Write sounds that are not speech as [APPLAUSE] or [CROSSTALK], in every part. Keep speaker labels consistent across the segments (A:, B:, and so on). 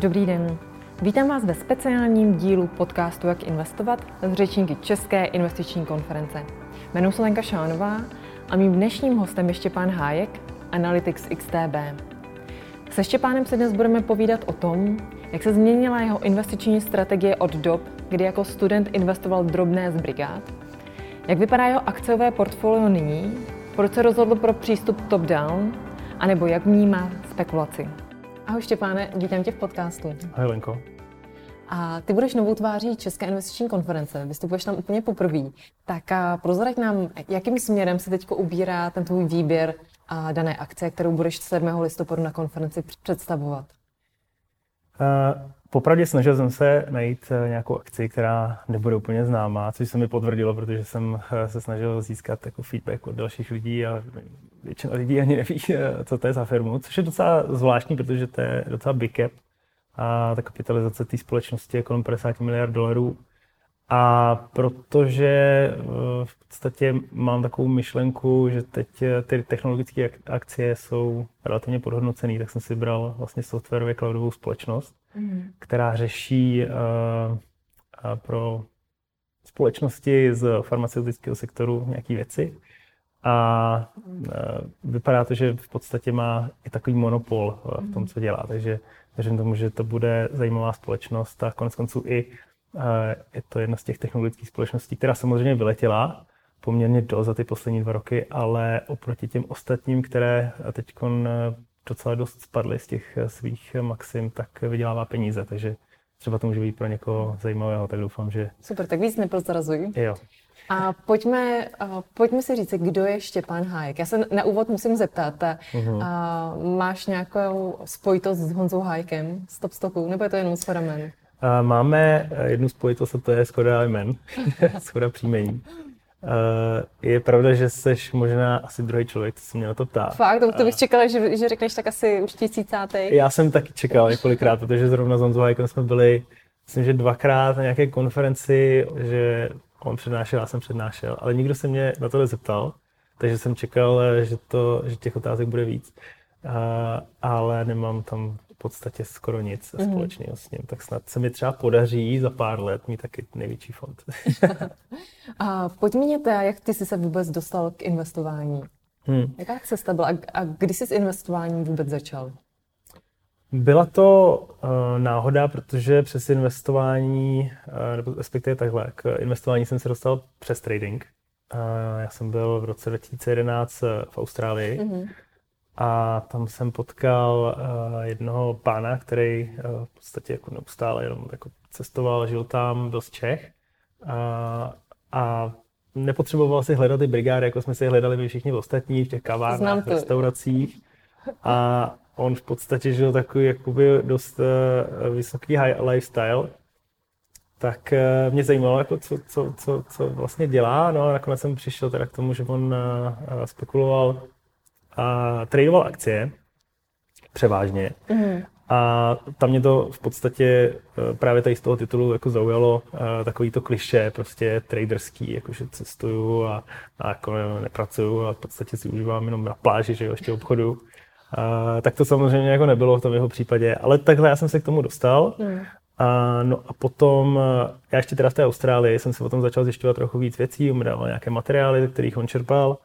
A: Dobrý den. Vítám vás ve speciálním dílu podcastu Jak investovat z řečníky České investiční konference. Jmenuji se Lenka Šánová a mým dnešním hostem je Štěpán Hájek, Analytics XTB. Se Štěpánem se dnes budeme povídat o tom, jak se změnila jeho investiční strategie od dob, kdy jako student investoval drobné z brigád, jak vypadá jeho akciové portfolio nyní, proč se rozhodl pro přístup top-down, anebo jak vnímá spekulaci. Ahoj Štěpáne, vítám tě v podcastu.
B: Ahoj Lenko.
A: A ty budeš novou tváří České investiční konference, vystupuješ tam úplně poprvé. Tak prozrať nám, jakým směrem se teď ubírá ten tvůj výběr a dané akce, kterou budeš 7. listopadu na konferenci představovat?
B: Uh, popravdě snažil jsem se najít uh, nějakou akci, která nebude úplně známá, což se mi potvrdilo, protože jsem uh, se snažil získat jako feedback od dalších lidí a většina lidí ani neví, [LAUGHS] co to je za firmu, což je docela zvláštní, protože to je docela big cap a ta kapitalizace té společnosti je kolem 50 miliard dolarů. A protože eh, v podstatě mám takovou myšlenku, že teď eh, ty technologické akcie jsou relativně podhodnocené, tak jsem si bral vlastně softwarově cloudovou společnost, mm. která řeší pro společnosti z farmaceutického sektoru nějaké věci. A uh, vypadá to, že v podstatě má i takový monopol v tom, co dělá. Takže věřím tomu, že to bude zajímavá společnost a konec konců i je to jedna z těch technologických společností, která samozřejmě vyletěla poměrně do za ty poslední dva roky, ale oproti těm ostatním, které teď docela dost spadly z těch svých maxim, tak vydělává peníze, takže třeba to může být pro někoho zajímavého, tak doufám, že...
A: Super, tak víc neprozrazuj.
B: Jo.
A: A pojďme, pojďme si říct, kdo je Štěpán Hájek. Já se na úvod musím zeptat, uh-huh. a máš nějakou spojitost s Honzou Hájkem z Top Stocku, nebo je to jenom s Foramen?
B: Máme eh, jednu spojitost a to je Skoda jmen, [LAUGHS] Skoda příjmení. Uh, je pravda, že jsi možná asi druhý člověk, co se mě na to ptá.
A: Fakt, to, bych čekala, že, že řekneš tak asi už tisícátý.
B: Já jsem taky čekal několikrát, protože zrovna s Honzou Hajkem jsme byli, myslím, že dvakrát na nějaké konferenci, že on přednášel, já jsem přednášel, ale nikdo se mě na to nezeptal, takže jsem čekal, že, to, že těch otázek bude víc. Uh, ale nemám tam podstatě skoro nic mm. společného s ním. Tak snad se mi třeba podaří za pár let mít taky největší fond. [LAUGHS]
A: a pojď mi jak ty jsi se vůbec dostal k investování? Hmm. Jaká cesta byla a, a kdy jsi s investováním vůbec začal?
B: Byla to uh, náhoda, protože přes investování, uh, nebo respektive takhle, k investování jsem se dostal přes trading. Uh, já jsem byl v roce 2011 v Austrálii. Mm-hmm a tam jsem potkal uh, jednoho pána, který uh, v podstatě jako neustále jenom jako cestoval, žil tam, byl z Čech uh, a nepotřeboval si hledat ty brigády, jako jsme si hledali my všichni ostatní v těch kavárnách, restauracích. A on v podstatě žil takový jakoby dost uh, vysoký high lifestyle, tak uh, mě zajímalo, jako co, co, co, co vlastně dělá. No a nakonec jsem přišel teda k tomu, že on uh, spekuloval a tradoval akcie, převážně. Mm. A tam mě to v podstatě právě tady z toho titulu jako zaujalo takový to kliše, prostě traderský, jakože cestuju a, a jako nepracuju a v podstatě si užívám jenom na pláži, že jo, ještě obchodu. A, tak to samozřejmě jako nebylo v tom jeho případě, ale takhle já jsem se k tomu dostal. Mm. A, no a potom, já ještě teda v té Austrálii jsem se o tom začal zjišťovat trochu víc věcí, on dával nějaké materiály, ze kterých on čerpal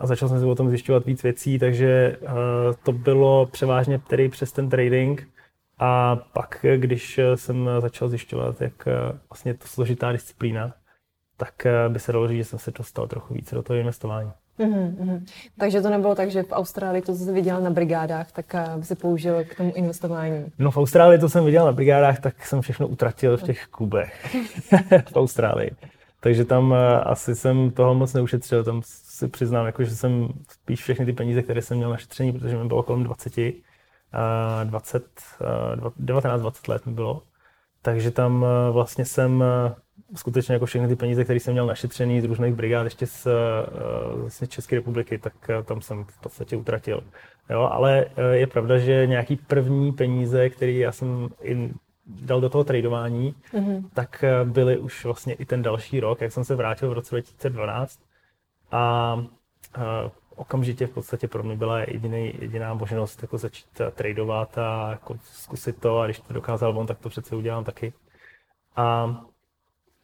B: a začal jsem si o tom zjišťovat víc věcí, takže to bylo převážně tedy přes ten trading. A pak, když jsem začal zjišťovat, jak vlastně to složitá disciplína, tak by se dalo říct, že jsem se dostal trochu více do toho investování. Mm-hmm.
A: Takže to nebylo tak, že v Austrálii to, co jsi viděl na brigádách, tak by se použil k tomu investování?
B: No v Austrálii to jsem viděl na brigádách, tak jsem všechno utratil v těch klubech [LAUGHS] v Austrálii. Takže tam asi jsem toho moc neušetřil, tam si přiznám, jako, že jsem spíš všechny ty peníze, které jsem měl na šetření, protože mi bylo kolem 20, 20 19-20 let mi bylo. Takže tam eh, vlastně jsem eh, skutečně jako všechny ty peníze, které jsem měl našetřený z různých brigád ještě z eh, vlastně České republiky, tak tam jsem v podstatě utratil. Jo, ale je pravda, že nějaký první peníze, které já jsem in, dal do toho tradování, mm-hmm. tak byly už vlastně i ten další rok, jak jsem se vrátil v roce 2012, a okamžitě v podstatě pro mě byla jediný, jediná možnost jako začít tradovat a jako zkusit to a když to dokázal on, tak to přece udělám taky.
A: A,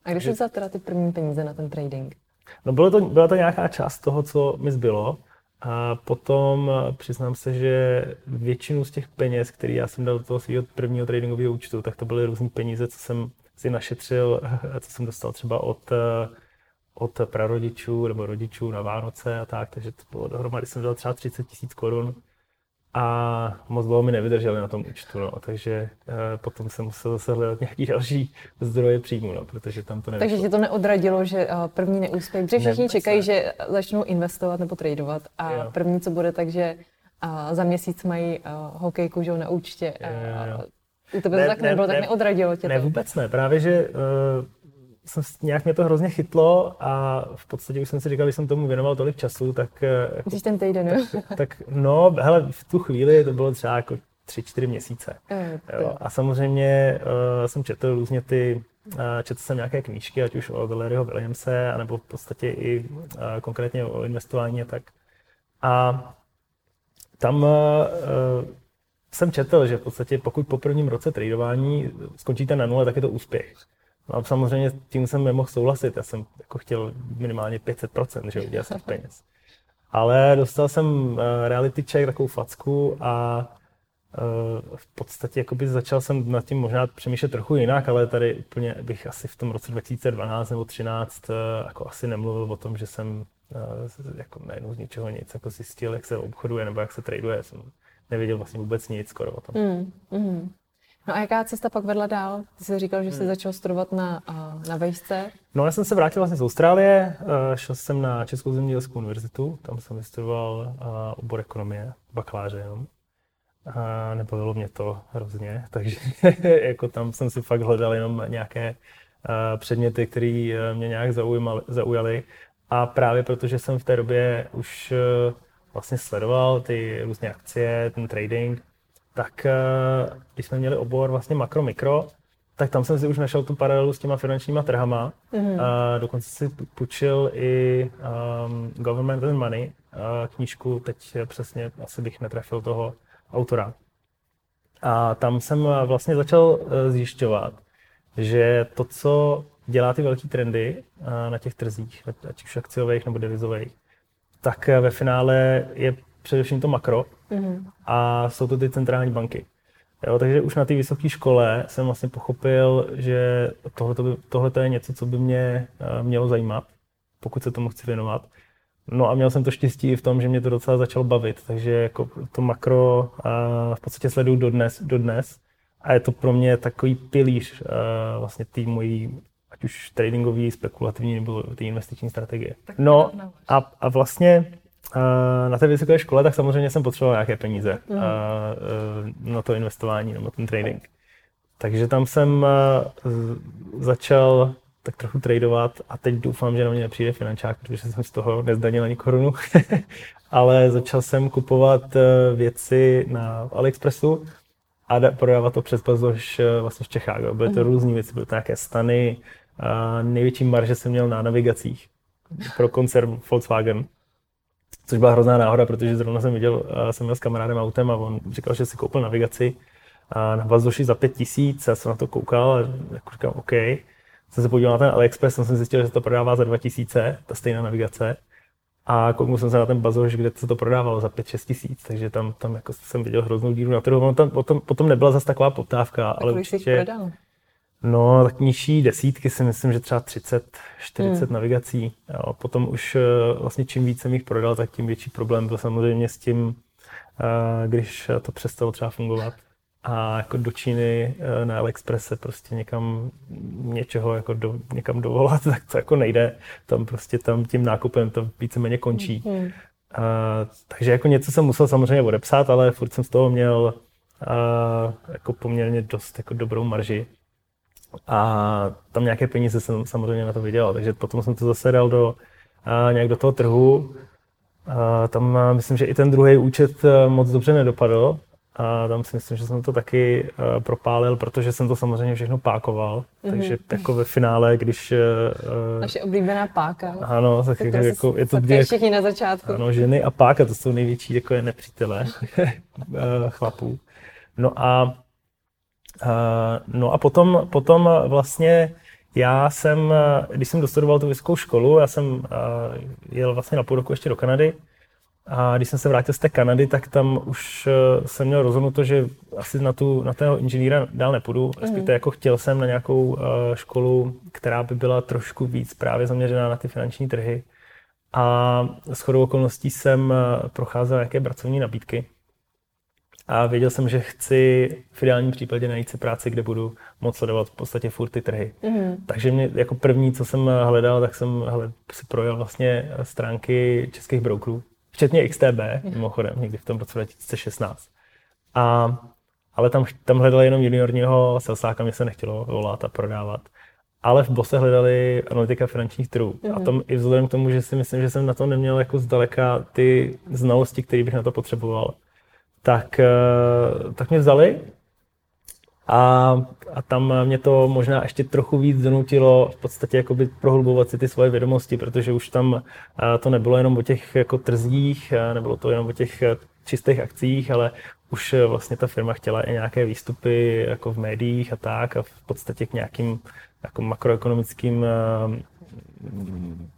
A: a když jsi vzal teda ty první peníze na ten trading?
B: No bylo to, byla to nějaká část toho, co mi zbylo. A potom přiznám se, že většinu z těch peněz, které já jsem dal do toho svého prvního tradingového účtu, tak to byly různé peníze, co jsem si našetřil, co jsem dostal třeba od, od prarodičů nebo rodičů na Vánoce a tak, takže to bylo dohromady, jsem dal třeba 30 tisíc korun a moc dlouho mi nevydrželi na tom účtu, no, takže e, potom jsem musel zase hledat nějaký další zdroje příjmu, no, protože tam to
A: nevyšlo. Takže tě to neodradilo, že uh, první neúspěch, protože všichni ne, čekají, ne. že začnou investovat nebo tradovat a jo. první, co bude, takže uh, za měsíc mají hokejku že, na účtě. Jo, jo. U tebe ne, to tak nebylo, ne, tak neodradilo tě to?
B: Ne, vůbec ne, právě, že uh, jsem, nějak mě to hrozně chytlo a v podstatě už jsem si říkal, když jsem tomu věnoval tolik času, tak...
A: Eh, jako, ten týden?
B: Tak, tak, no, hele, v tu chvíli to bylo třeba jako tři, čtyři měsíce. Je, jo. A samozřejmě uh, jsem četl různě ty, uh, četl jsem nějaké knížky, ať už o Valeryho Williamse, anebo v podstatě i uh, konkrétně o investování a tak. A tam uh, jsem četl, že v podstatě pokud po prvním roce tradování skončíte na nule, tak je to úspěch. No a samozřejmě tím jsem nemohl souhlasit. Já jsem jako chtěl minimálně 500%, že udělat jsem [LAUGHS] peněz. Ale dostal jsem eh, reality check, takovou facku a eh, v podstatě jakoby začal jsem nad tím možná přemýšlet trochu jinak, ale tady úplně bych asi v tom roce 2012 nebo 2013 eh, jako asi nemluvil o tom, že jsem jako najednou z ničeho nic jako zjistil, jak se obchoduje nebo jak se traduje. Jsem nevěděl vlastně vůbec nic skoro o tom. Mm, mm.
A: No a jaká cesta pak vedla dál? Ty jsi říkal, že jsi hmm. začal studovat na, na vejšce.
B: No já jsem se vrátil vlastně z Austrálie, šel jsem na Českou zemědělskou univerzitu, tam jsem vystudoval obor ekonomie, bakaláře jenom. A nebavilo mě to hrozně, [LAUGHS] takže jako tam jsem si fakt hledal jenom nějaké předměty, které mě nějak zaujaly. A právě protože jsem v té době už vlastně sledoval ty různé akcie, ten trading, tak eh, když jsme měli obor vlastně makro, mikro, tak tam jsem si už našel tu paralelu s těma finančníma trhama. Mm-hmm. A dokonce si půjčil i um, Government and Money uh, knížku, teď přesně asi bych netrefil toho autora. A tam jsem eh, vlastně začal zjišťovat, že to, co dělá ty velké trendy na těch trzích, ať už akciových nebo devizových, tak ve finále je především to makro mm-hmm. a jsou to ty centrální banky. Jo, takže už na té vysoké škole jsem vlastně pochopil, že tohle je něco, co by mě eh, mělo zajímat, pokud se tomu chci věnovat. No a měl jsem to štěstí v tom, že mě to docela začalo bavit, takže jako to makro a eh, v podstatě sleduju dodnes, dodnes a je to pro mě takový pilíř uh, vlastně té mojí ať už tradingový, spekulativní nebo té investiční strategie. No a, a vlastně na té vysoké škole, tak samozřejmě jsem potřeboval nějaké peníze mm. na to investování nebo ten trading. Takže tam jsem začal tak trochu tradovat a teď doufám, že na mě nepřijde finančák, protože jsem z toho nezdanil ani korunu. [LAUGHS] Ale začal jsem kupovat věci na AliExpressu a prodávat to přes Bazoš vlastně v Čechách. Byly to mm. různé věci, byly to nějaké stany, největší marže jsem měl na navigacích pro koncern Volkswagen což byla hrozná náhoda, protože zrovna jsem viděl, jsem měl s kamarádem autem a on říkal, že si koupil navigaci a na Vazdoši za pět tisíc, já jsem na to koukal a jako říkám, OK. Jsem se podíval na ten AliExpress, jsem zjistil, že se to prodává za 2000, ta stejná navigace. A kouknul jsem se na ten bazoš, kde se to prodávalo za 5-6 tisíc, takže tam, tam jako jsem viděl hroznou díru na trhu. Tam, potom, potom nebyla zase taková poptávka, ale určitě... Prodal? No, tak nižší desítky si myslím, že třeba 30, 40 hmm. navigací. Jo. Potom už eh, vlastně čím víc jsem jich prodal, tak tím větší problém byl samozřejmě s tím, eh, když to přestalo třeba fungovat. A jako do Číny eh, na AliExpresse prostě někam něčeho jako do, někam dovolat, [LAUGHS] tak to jako nejde. Tam prostě tam tím nákupem to víceméně končí. Hmm. A, takže jako něco jsem musel samozřejmě odepsat, ale furt jsem z toho měl a, jako poměrně dost jako dobrou marži. A tam nějaké peníze jsem samozřejmě na to vydělal, takže potom jsem to zase dal do, a nějak do toho trhu. A tam myslím, že i ten druhý účet moc dobře nedopadl. A tam si myslím, že jsem to taky uh, propálil, protože jsem to samozřejmě všechno pákoval. Mm-hmm. Takže jako ve finále, když...
A: Uh, Naše oblíbená páka.
B: Ano, tak, tak jako,
A: je to vždy... všichni na začátku.
B: Ano, ženy a páka, to jsou největší jako je nepřítelé [LAUGHS] chlapů. No a, no a potom, potom vlastně já jsem, když jsem dostudoval tu vysokou školu, já jsem uh, jel vlastně na půl roku ještě do Kanady, a když jsem se vrátil z té Kanady, tak tam už jsem měl rozhodnuto, že asi na, tu, na toho inženýra dál nepůjdu. Mm. Respektive jako chtěl jsem na nějakou školu, která by byla trošku víc právě zaměřená na ty finanční trhy. A s chodou okolností jsem procházel nějaké pracovní nabídky. A věděl jsem, že chci v ideálním případě najít si práci, kde budu moc sledovat v podstatě furt ty trhy. Mm. Takže mě jako první, co jsem hledal, tak jsem hled, si projel vlastně stránky českých brokerů včetně XTB, mimochodem, někdy v tom roce 2016. A, ale tam, tam hledali jenom juniorního salesáka, mě se nechtělo volat a prodávat. Ale v Bose hledali analytika finančních trhů. Mm-hmm. A mhm. tom i vzhledem k tomu, že si myslím, že jsem na to neměl jako zdaleka ty znalosti, které bych na to potřeboval, tak, eh, tak mě vzali a, a tam mě to možná ještě trochu víc donutilo v podstatě jakoby prohlubovat si ty svoje vědomosti, protože už tam to nebylo jenom o těch jako trzích, nebylo to jenom o těch čistých akcích, ale už vlastně ta firma chtěla i nějaké výstupy jako v médiích a tak a v podstatě k nějakým jako makroekonomickým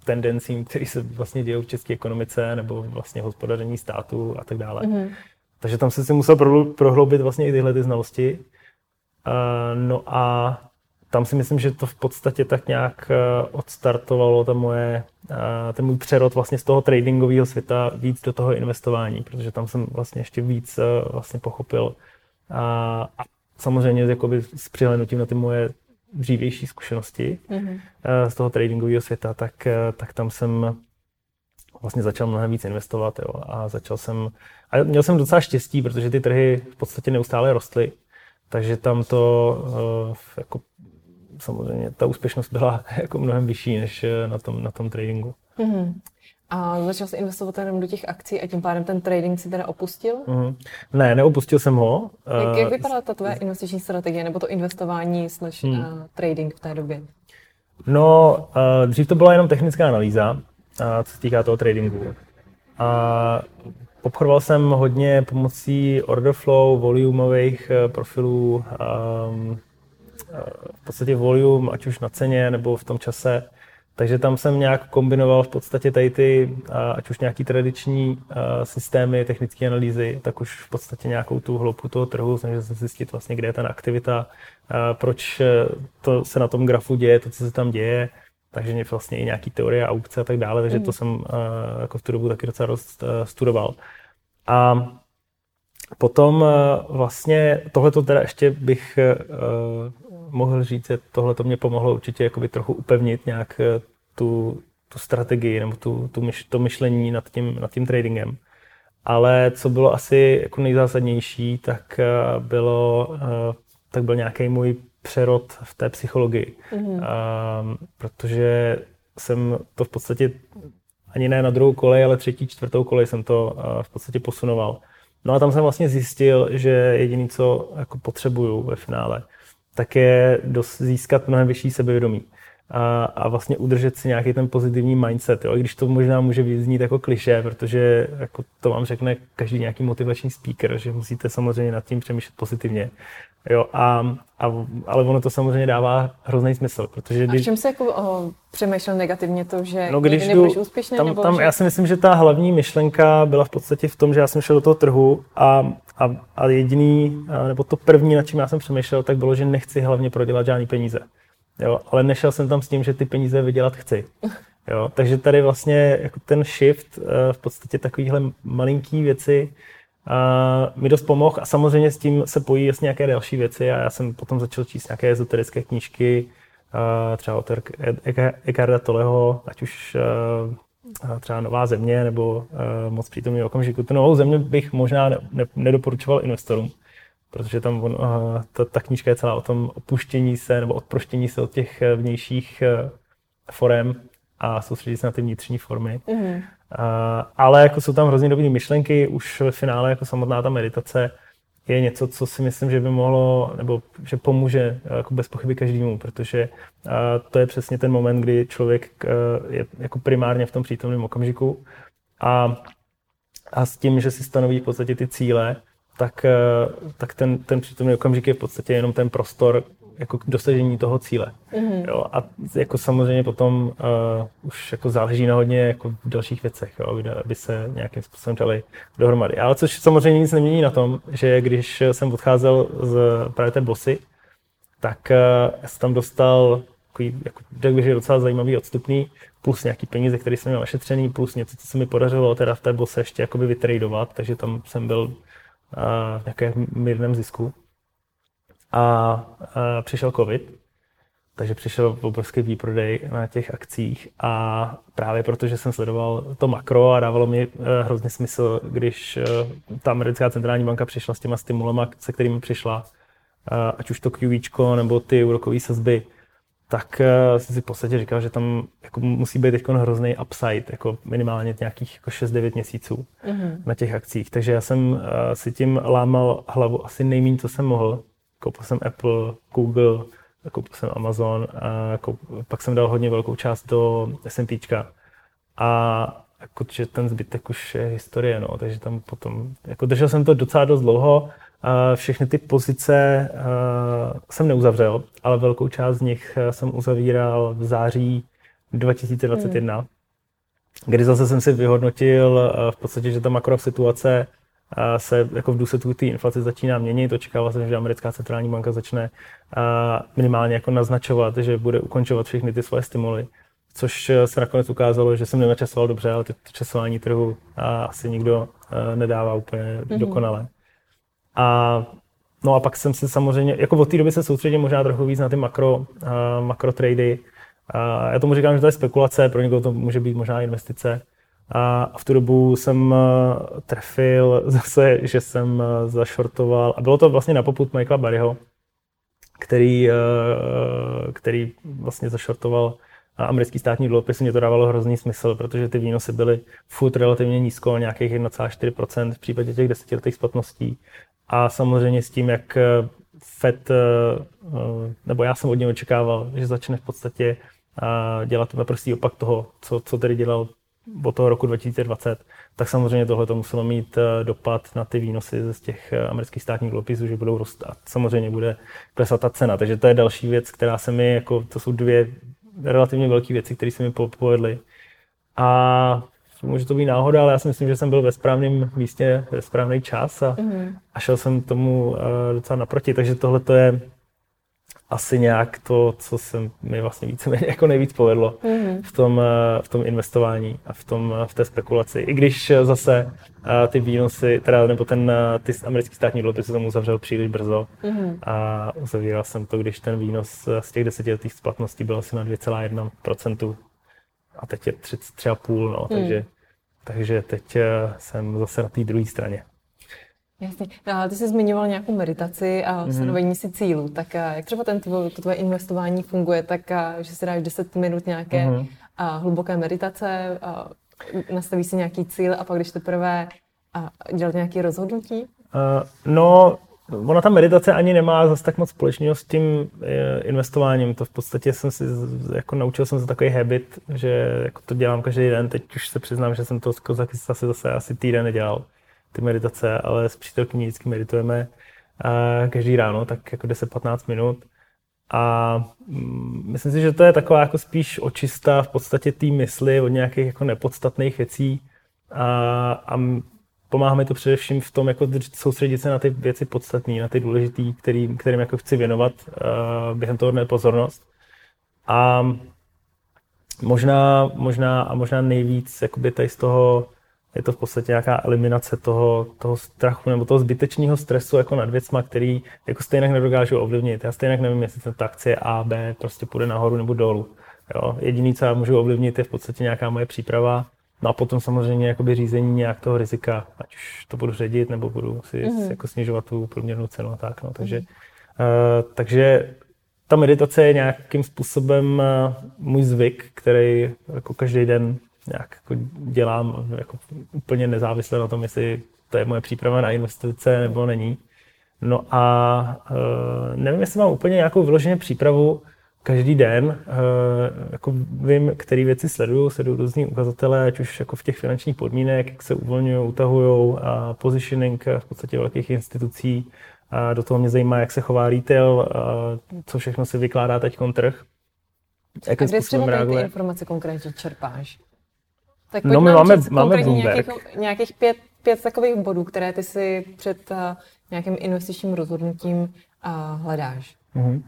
B: tendencím, které se vlastně dějí v české ekonomice nebo vlastně hospodaření státu a tak dále. Mm-hmm. Takže tam se si musel prohloubit vlastně i tyhle ty znalosti. Uh, no a tam si myslím, že to v podstatě tak nějak uh, odstartovalo ta moje, uh, ten můj přerod vlastně z toho tradingového světa víc do toho investování, protože tam jsem vlastně ještě víc vlastně pochopil a samozřejmě jakoby s přihlednutím na ty moje dřívější zkušenosti mm-hmm. z toho tradingového světa, tak, tak tam jsem vlastně začal mnohem víc investovat jo, a začal jsem, a měl jsem docela štěstí, protože ty trhy v podstatě neustále rostly, takže tam to uh, jako samozřejmě ta úspěšnost byla [LAUGHS] jako mnohem vyšší než eh, na tom, na tom tradingu. Mm-hmm.
A: A začal jsi investovat jenom do těch akcí a tím pádem ten trading si teda opustil? Mm-hmm.
B: Ne, neopustil jsem ho.
A: Jak, jak eh, vypadala ta tvoje investiční strategie nebo to investování slash uh, trading v té době?
B: No, uh, dřív to byla jenom technická analýza, co se týká toho tradingu. A Obchodoval jsem hodně pomocí order flow, volumových eh, profilů, um, v podstatě volume, ať už na ceně nebo v tom čase. Takže tam jsem nějak kombinoval v podstatě tady ty, ať už nějaký tradiční systémy technické analýzy, tak už v podstatě nějakou tu hloubku toho trhu, snažil jsem zjistit vlastně, kde je ta aktivita, proč to se na tom grafu děje, to, co se tam děje, takže mě vlastně i nějaký teorie, aukce a tak dále, takže mm. to jsem uh, jako v tu dobu taky docela dost uh, studoval. A potom uh, vlastně tohle to teda ještě bych uh, mohl říct, že tohle to mě pomohlo určitě jakoby trochu upevnit nějak tu, tu strategii nebo tu, tu myš, to myšlení nad tím, nad tím tradingem. Ale co bylo asi jako nejzásadnější, tak bylo, tak byl nějaký můj přerod v té psychologii. Mm-hmm. Uh, protože jsem to v podstatě ani ne na druhou kolej, ale třetí, čtvrtou kolej jsem to v podstatě posunoval. No a tam jsem vlastně zjistil, že jediný, co jako potřebuju ve finále, tak je dos- získat mnohem vyšší sebevědomí a, a vlastně udržet si nějaký ten pozitivní mindset, jo? I když to možná může vyznít jako kliše, protože jako to vám řekne každý nějaký motivační speaker, že musíte samozřejmě nad tím přemýšlet pozitivně. Jo, a, a, ale ono to samozřejmě dává hrozný smysl, protože...
A: Když, a v čem se jako o, přemýšlel negativně to, že no, když nebudeš úspěšný?
B: Tam,
A: nebo
B: tam,
A: že...
B: Já si myslím, že ta hlavní myšlenka byla v podstatě v tom, že já jsem šel do toho trhu a, a, a jediný, nebo to první, na čím já jsem přemýšlel, tak bylo, že nechci hlavně prodělat žádný peníze. Jo, ale nešel jsem tam s tím, že ty peníze vydělat chci. Jo, takže tady vlastně jako ten shift v podstatě takovýhle malinký věci mi dost pomohl a samozřejmě s tím se pojí jasně nějaké další věci a já jsem potom začal číst nějaké ezoterické knížky, třeba od Ekarda Toleho, ať už třeba Nová země nebo Moc přítomný okamžiku. Tu Novou země bych možná ne, ne, nedoporučoval investorům, protože tam on, ta, ta knížka je celá o tom opuštění se nebo odproštění se od těch vnějších forem a soustředit se na ty vnitřní formy. Mm. Uh, ale jako jsou tam hrozně dobré myšlenky, už ve finále jako samotná ta meditace je něco, co si myslím, že by mohlo, nebo že pomůže jako bez pochyby každému, protože to je přesně ten moment, kdy člověk je jako primárně v tom přítomném okamžiku a, a s tím, že si stanoví v podstatě ty cíle, tak, tak ten, ten přítomný okamžik je v podstatě jenom ten prostor, jako k dosažení toho cíle. Mm-hmm. Jo, a jako samozřejmě potom uh, už jako záleží na hodně jako v dalších věcech, jo, kde, aby se nějakým způsobem dali dohromady. Ale což samozřejmě nic nemění na tom, že když jsem odcházel z právě té bosy, tak uh, jsem tam dostal takový, jako, řekl bych, že docela zajímavý odstupný, plus nějaký peníze, které jsem měl našetřený, plus něco, co se mi podařilo teda v té bose ještě jakoby vytradovat, takže tam jsem byl uh, v nějakém mírném zisku a, a přišel covid, takže přišel obrovský výprodej na těch akcích a právě protože jsem sledoval to makro a dávalo mi eh, hrozně smysl, když eh, ta americká centrální banka přišla s těma stimulama, se kterými přišla, eh, ať už to QV nebo ty úrokové sazby, tak jsem si v podstatě říkal, že tam jako musí být teď hrozný upside, jako minimálně nějakých jako 6-9 měsíců mm-hmm. na těch akcích. Takže já jsem si tím lámal hlavu asi nejméně, co jsem mohl koupil jsem Apple, Google, koupil jsem Amazon, a koupil, pak jsem dal hodně velkou část do S&P a jako, že ten zbytek už je historie, no, takže tam potom, jako držel jsem to docela dost dlouho, a všechny ty pozice uh, jsem neuzavřel, ale velkou část z nich jsem uzavíral v září 2021, hmm. kdy zase jsem si vyhodnotil uh, v podstatě, že ta makro situace se jako v důsledku té inflace začíná měnit. Očekává se, že americká centrální banka začne minimálně jako naznačovat, že bude ukončovat všechny ty svoje stimuly. Což se nakonec ukázalo, že jsem nenačasoval dobře, ale to časování trhu asi nikdo nedává úplně mm-hmm. dokonale. A No a pak jsem se samozřejmě, jako od té doby se soustředím možná trochu víc na ty makro, uh, makro trady. Uh, já tomu říkám, že to je spekulace, pro někoho to může být možná investice. A v tu dobu jsem eh, trefil [LAUGHS] zase, že jsem eh, zašortoval, a bylo to vlastně na poput Michaela Barryho, který, eh, který vlastně zašortoval americký státní dluhopis, mě to dávalo hrozný smysl, protože ty výnosy byly furt relativně nízko, nějakých 1,4% v případě těch desetiletých splatností. A samozřejmě s tím, jak Fed, nebo já jsem od něj očekával, že začne v podstatě dělat naprostý opak toho, co, co tedy dělal od toho roku 2020, tak samozřejmě tohle to muselo mít eh, dopad na ty výnosy z těch eh, amerických státních dluhopisů, že budou růst a samozřejmě bude klesat ta cena. Takže to je další věc, která se mi, jako, to jsou dvě relativně velké věci, které se mi povedly. A může to být náhoda, ale já si myslím, že jsem byl ve správném místě, ve správný čas a, mm-hmm. a šel jsem tomu uh, docela naproti. Takže tohle to je asi nějak to, co se mi vlastně víceméně jako nejvíc povedlo mm-hmm. v, tom, eh, v tom investování a v, tom, eh, v té spekulaci. I když eh, zase ty výnosy, teda nebo ten, ty americký státní dluhopis se tomu uzavřel příliš brzo mm-hmm. a uzavíral jsem to, když ten výnos z těch desetiletých splatností byl asi na 2,1% a teď je 3,5, no, mm. takže, takže teď jsem zase na té druhé straně.
A: Jasně. A ty jsi zmiňoval nějakou meditaci a mm-hmm. stanovení si cílů. Tak jak třeba ten tvoje, to tvoje investování funguje, tak že si dáš 10 minut nějaké mm-hmm. a hluboké meditace, a nastavíš si nějaký cíl a pak když teprve a dělat nějaké rozhodnutí?
B: Uh, no, ona ta meditace ani nemá zase tak moc společného s tím investováním. To v podstatě jsem si, jako naučil jsem se takový habit, že jako to dělám každý den. Teď už se přiznám, že jsem to zase, zase asi týden nedělal ty meditace, ale s přítelkyní vždycky meditujeme každý ráno, tak jako 10-15 minut. A mm, myslím si, že to je taková jako spíš očista v podstatě té mysli od nějakých jako nepodstatných věcí a, a pomáhá mi to především v tom, jako soustředit se na ty věci podstatné, na ty důležité, kterým, kterým jako chci věnovat uh, během toho dne pozornost. A možná, možná, a možná nejvíc jakoby tady z toho je to v podstatě nějaká eliminace toho, toho strachu nebo toho zbytečného stresu jako nad věcma, který jako stejně nedokážu ovlivnit. Já stejně nevím, jestli ta akcie A, B prostě půjde nahoru nebo dolů. Jo? Jediný, co já můžu ovlivnit, je v podstatě nějaká moje příprava, No a potom samozřejmě jakoby řízení nějak toho rizika, ať už to budu ředit, nebo budu si mm-hmm. jako snižovat tu průměrnou cenu a tak. No. Takže, mm-hmm. uh, takže ta meditace je nějakým způsobem uh, můj zvyk, který jako každý den nějak jako dělám jako úplně nezávisle na tom, jestli to je moje příprava na investice nebo není. No a uh, nevím, jestli mám úplně nějakou vyloženě přípravu každý den. Uh, jako vím, které věci sleduju, sleduju různý ukazatele, ať už jako v těch finančních podmínek, jak se uvolňují, utahují, a positioning v podstatě velkých institucí. A do toho mě zajímá, jak se chová retail, a co všechno se vykládá teď trh.
A: Jakým a kde třeba ty informace konkrétně čerpáš? Tak
B: no my máme, máme
A: Nějakých, nějakých pět, pět takových bodů, které ty si před uh, nějakým investičním rozhodnutím uh, hledáš. Mm-hmm.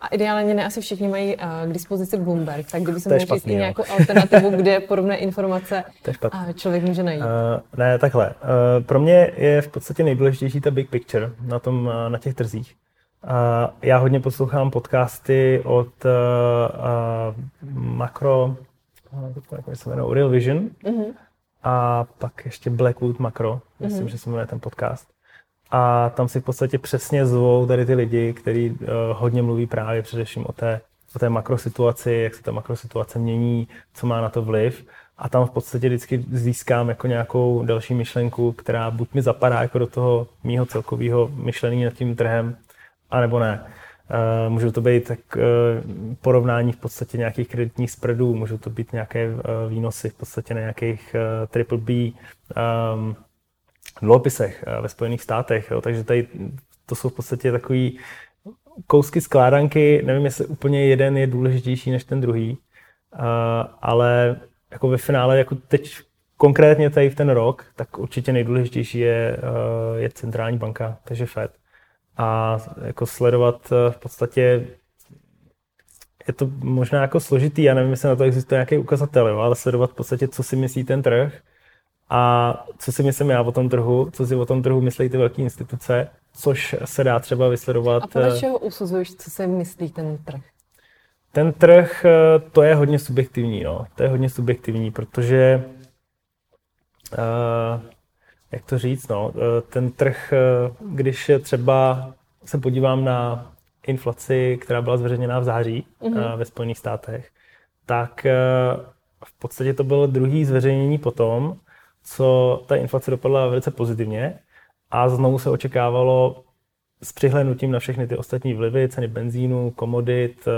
A: A ideálně ne asi všichni mají uh, k dispozici Bloomberg, tak kdyby se mohl říct i nějakou alternativu, [LAUGHS] kde podobné informace uh, člověk může najít. Uh,
B: ne, takhle. Uh, pro mě je v podstatě nejdůležitější ta big picture na, tom, uh, na těch trzích. Uh, já hodně poslouchám podcasty od uh, uh, makro, jak se jmenuje, Real Vision mm-hmm. a pak ještě Blackwood Macro, myslím, mm-hmm. že se jmenuje ten podcast. A tam si v podstatě přesně zvou tady ty lidi, kteří uh, hodně mluví právě především o té, o té makrosituaci, jak se ta makrosituace mění, co má na to vliv. A tam v podstatě vždycky získám jako nějakou další myšlenku, která buď mi zapadá jako do toho mýho celkového myšlení nad tím trhem, anebo ne. Uh, můžou to být tak uh, porovnání v podstatě nějakých kreditních spreadů, můžou to být nějaké uh, výnosy v podstatě na nějakých triple B um, dluhopisech uh, ve Spojených státech. Jo. Takže tady to jsou v podstatě takový kousky skládanky. Nevím, jestli úplně jeden je důležitější než ten druhý, uh, ale jako ve finále, jako teď konkrétně tady v ten rok, tak určitě nejdůležitější je, je centrální banka, takže Fed a jako sledovat eh, v podstatě je to možná jako složitý, já nevím, jestli na to existuje nějaký ukazatel, jo, ale sledovat v podstatě, co si myslí ten trh a co si myslím já o tom trhu, co si o tom trhu myslí ty velké instituce, což se dá třeba vysledovat. A
A: podle eh, čeho usuzuješ, co si myslí ten trh?
B: Ten trh, eh, to je hodně subjektivní, no. To je hodně subjektivní, protože uh, jak to říct, no, eh, ten trh, eh, když třeba se podívám na inflaci, která byla zveřejněná v září mm-hmm. ve Spojených státech, tak v podstatě to bylo druhý zveřejnění potom, co ta inflace dopadla velice pozitivně a znovu se očekávalo s přihlednutím na všechny ty ostatní vlivy, ceny benzínu, komodit,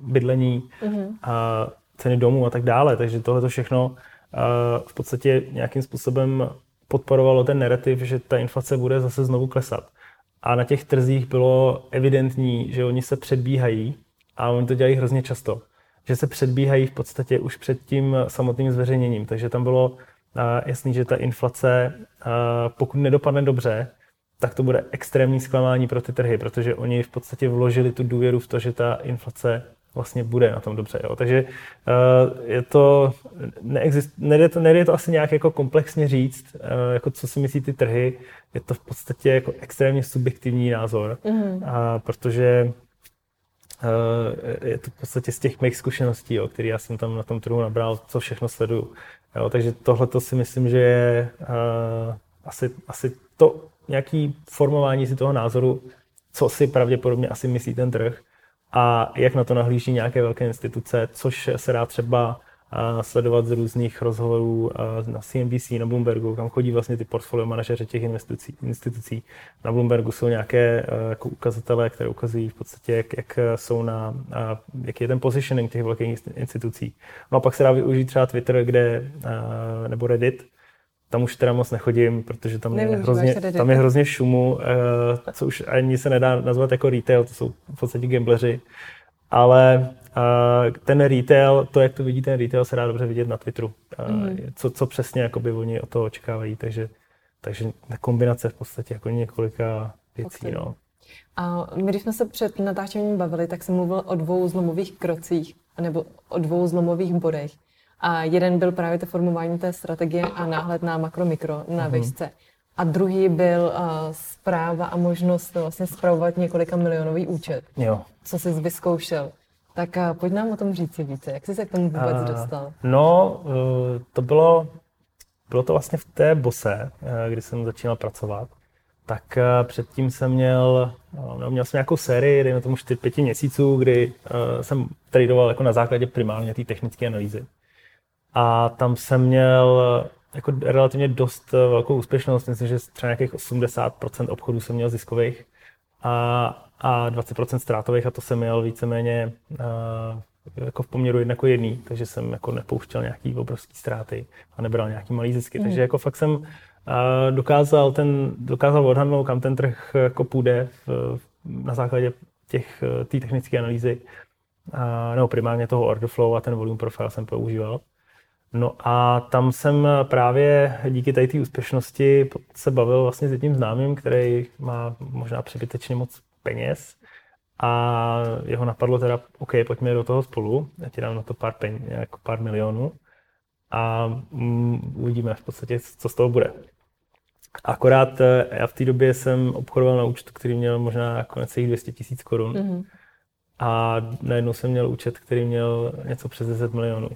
B: bydlení, mm-hmm. a ceny domů a tak dále. Takže tohle všechno v podstatě nějakým způsobem podporovalo ten narrativ, že ta inflace bude zase znovu klesat. A na těch trzích bylo evidentní, že oni se předbíhají a oni to dělají hrozně často. Že se předbíhají v podstatě už před tím samotným zveřejněním. Takže tam bylo jasný, že ta inflace, pokud nedopadne dobře, tak to bude extrémní zklamání pro ty trhy, protože oni v podstatě vložili tu důvěru v to, že ta inflace vlastně bude na tom dobře. Jo. Takže uh, je to, neexist, nejde to, nejde to asi nějak jako komplexně říct, uh, jako co si myslí ty trhy, je to v podstatě jako extrémně subjektivní názor, mm-hmm. uh, protože uh, je to v podstatě z těch mých zkušeností, jo, který já jsem tam na tom trhu nabral, co všechno sleduju. Jo, takže tohle to si myslím, že je uh, asi, asi to nějaký formování si toho názoru, co si pravděpodobně asi myslí ten trh, a jak na to nahlíží nějaké velké instituce, což se dá třeba sledovat z různých rozhovorů na CNBC, na Bloombergu, kam chodí vlastně ty portfolio manažeři těch institucí. institucí. Na Bloombergu jsou nějaké jako ukazatele, které ukazují v podstatě, jak, jak jsou na, jaký je ten positioning těch velkých institucí. No a pak se dá využít třeba Twitter, kde, nebo Reddit, tam už teda moc nechodím, protože tam, je hrozně, tam je hrozně šumu, eh, co už ani se nedá nazvat jako retail, to jsou v podstatě gambleři. Ale eh, ten retail, to, jak to vidí ten retail, se dá dobře vidět na Twitteru. Mm. Co, co přesně jakoby oni o to očekávají, takže, takže kombinace v podstatě jako několika věcí. Okay. No.
A: A my, když jsme se před natáčením bavili, tak jsem mluvil o dvou zlomových krocích, nebo o dvou zlomových bodech. A jeden byl právě to formování té strategie a náhled na makro-mikro na uh-huh. výšce. A druhý byl uh, zpráva a možnost vlastně zpravovat několika milionový účet.
B: Jo.
A: Co jsi vyzkoušel. Tak uh, pojď nám o tom říct si více. Jak jsi se k tomu vůbec uh, dostal?
B: No, uh, to bylo, bylo to vlastně v té bose, uh, kdy jsem začínal pracovat. Tak uh, předtím jsem měl, no, měl jsem nějakou sérii, dejme tomu 4-5 měsíců, kdy uh, jsem tradoval jako na základě primárně té technické analýzy. A tam jsem měl jako relativně dost velkou úspěšnost. Myslím, že třeba nějakých 80% obchodů jsem měl ziskových a, a 20% ztrátových a to jsem měl víceméně uh, jako v poměru jedna jako jedný, takže jsem jako nepouštěl nějaký obrovský ztráty a nebral nějaký malý zisky. Mm. Takže jako fakt jsem uh, dokázal, ten, dokázal odhadnout, kam ten trh jako půjde v, na základě těch, eh, té technické analýzy, uh, nebo primárně toho order flow a ten volume profile jsem používal. No a tam jsem právě díky té úspěšnosti se bavil vlastně s jedním známým, který má možná přebytečně moc peněz a jeho napadlo teda, OK, pojďme do toho spolu, já ti dám na to pár, peněz, jako pár milionů a um, uvidíme v podstatě, co z toho bude. Akorát eh, já v té době jsem obchodoval na účtu, který měl možná jako necelých 200 tisíc korun mm-hmm. a najednou jsem měl účet, který měl něco přes 10 milionů.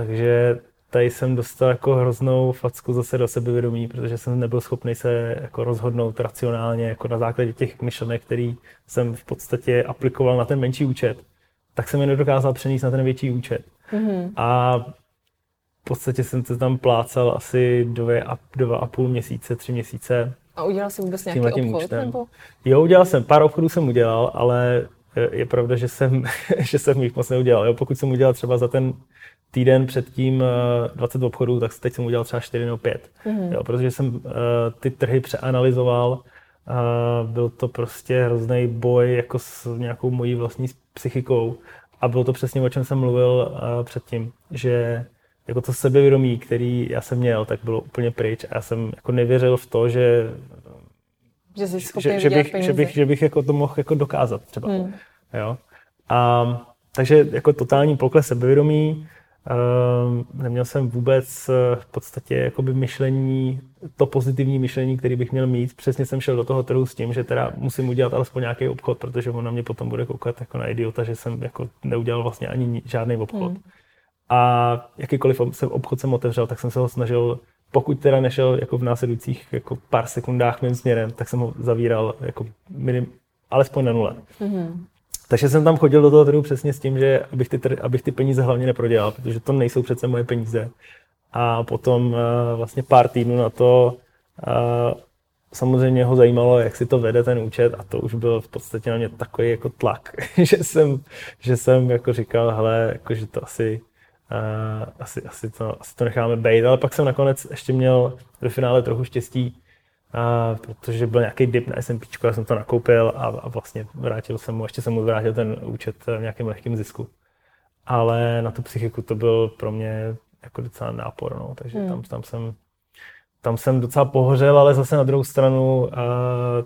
B: Takže tady jsem dostal jako hroznou facku zase do sebevědomí, protože jsem nebyl schopný se jako rozhodnout racionálně jako na základě těch myšlenek, který jsem v podstatě aplikoval na ten menší účet, tak jsem je nedokázal přenést na ten větší účet. Mm-hmm. A v podstatě jsem se tam plácal asi dvě a, dva a půl měsíce, tři měsíce.
A: A udělal jsi vůbec nějaký obchod? Účtem. Nebo?
B: Jo, udělal jsem, pár obchodů jsem udělal, ale je pravda, že jsem, [LAUGHS] že jsem jich moc neudělal. Jo, pokud jsem udělal třeba za ten týden předtím 20 obchodů, tak teď jsem udělal třeba 4 nebo 5. Mm-hmm. Jo, protože jsem uh, ty trhy přeanalyzoval. Byl to prostě hrozný boj jako s nějakou mojí vlastní psychikou. A bylo to přesně, o čem jsem mluvil uh, předtím, že jako to sebevědomí, který já jsem měl, tak bylo úplně pryč a já jsem jako nevěřil v to, že
A: že, jsi
B: že, že, bych, že, bych, že bych jako to mohl jako dokázat třeba. Hmm. Jo? A, takže jako totální pokles sebevědomí, neměl jsem vůbec uh, v podstatě jakoby myšlení, to pozitivní myšlení, který bych měl mít. Přesně jsem šel do toho trhu s tím, že teda musím udělat alespoň nějaký obchod, protože on na mě potom bude koukat jako na idiota, že jsem jako neudělal vlastně ani žádný obchod. Hmm. A jakýkoliv obchod jsem otevřel, tak jsem se ho snažil, pokud teda nešel jako v následujících jako pár sekundách mým směrem, tak jsem ho zavíral jako minim, alespoň na nule. hmm takže jsem tam chodil do toho trhu přesně s tím, že abych ty, abych ty peníze hlavně neprodělal, protože to nejsou přece moje peníze. A potom uh, vlastně pár týdnů na to uh, samozřejmě ho zajímalo, jak si to vede ten účet a to už byl v podstatě na mě takový jako tlak, [LAUGHS] že jsem, že jsem jako říkal, hele, jako, že to asi, uh, asi, asi, to, asi to necháme být, ale pak jsem nakonec ještě měl ve finále trochu štěstí, a, protože byl nějaký dip na SMP, já jsem to nakoupil a, a vlastně vrátil jsem mu, ještě jsem mu vrátil ten účet v nějakém lehkém zisku. Ale na tu psychiku to byl pro mě jako docela nápor, no. takže hmm. tam, tam jsem tam jsem docela pohořel, ale zase na druhou stranu uh,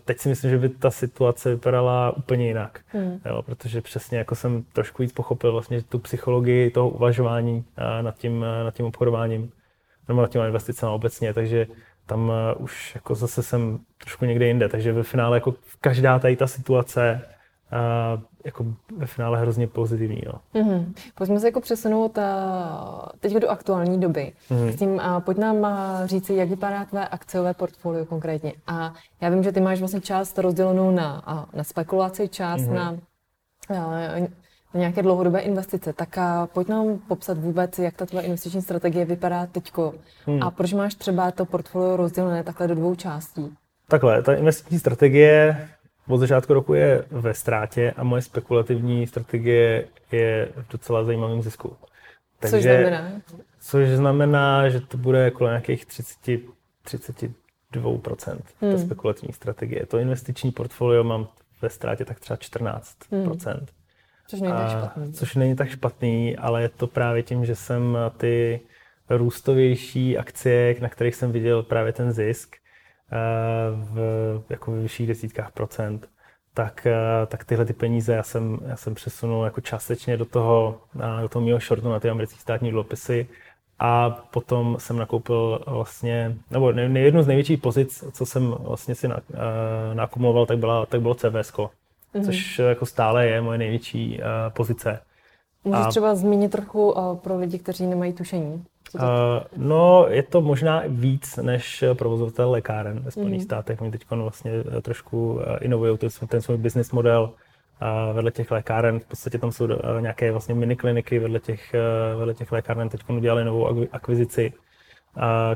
B: teď si myslím, že by ta situace vypadala úplně jinak. Hmm. Jo, protože přesně jako jsem trošku víc pochopil vlastně tu psychologii toho uvažování uh, nad, tím, uh, nad tím obchodováním nebo nad těma investicemi obecně, takže tam uh, už jako zase jsem trošku někde jinde, takže ve finále jako každá tady ta situace uh, jako ve finále hrozně pozitivní. No.
A: Mm-hmm. Pojďme se jako přesunout uh, teď do aktuální doby. Mm-hmm. tím, uh, pojď nám uh, říci, jak vypadá tvé akciové portfolio konkrétně. A já vím, že ty máš vlastně část rozdělenou na, uh, na spekulaci, část mm-hmm. na nějaké dlouhodobé investice, tak a pojď nám popsat vůbec, jak ta tvoje investiční strategie vypadá teďko hmm. a proč máš třeba to portfolio rozdělené takhle do dvou částí?
B: Takhle, ta investiční strategie od začátku roku je ve ztrátě a moje spekulativní strategie je v docela zajímavém zisku.
A: Takže, což znamená?
B: Což znamená, že to bude kolem nějakých 30, 32% hmm. ta spekulativní strategie. To investiční portfolio mám ve ztrátě tak třeba 14%. Hmm.
A: Což není tak špatný.
B: Což není tak špatný, ale je to právě tím, že jsem ty růstovější akcie, na kterých jsem viděl právě ten zisk, eh, v jako v vyšších desítkách procent, tak, eh, tak tyhle ty peníze já jsem, já jsem přesunul jako částečně do toho, do toho mého shortu na ty americké státní dluhopisy a potom jsem nakoupil vlastně, nebo jednu z největších pozic, co jsem vlastně si eh, nakumuloval, tak, byla, tak bylo CVS mm-hmm. což jako stále je moje největší uh, pozice.
A: Můžeš a, třeba zmínit trochu uh, pro lidi, kteří nemají tušení?
B: Uh, no, je to možná víc než provozovatel lékáren ve Spojených mm-hmm. státech. Oni teď vlastně trošku inovují ten, ten svůj business model a vedle těch lékáren. V podstatě tam jsou nějaké vlastně minikliniky vedle těch, vedle těch lékáren. Teď udělali novou akvizici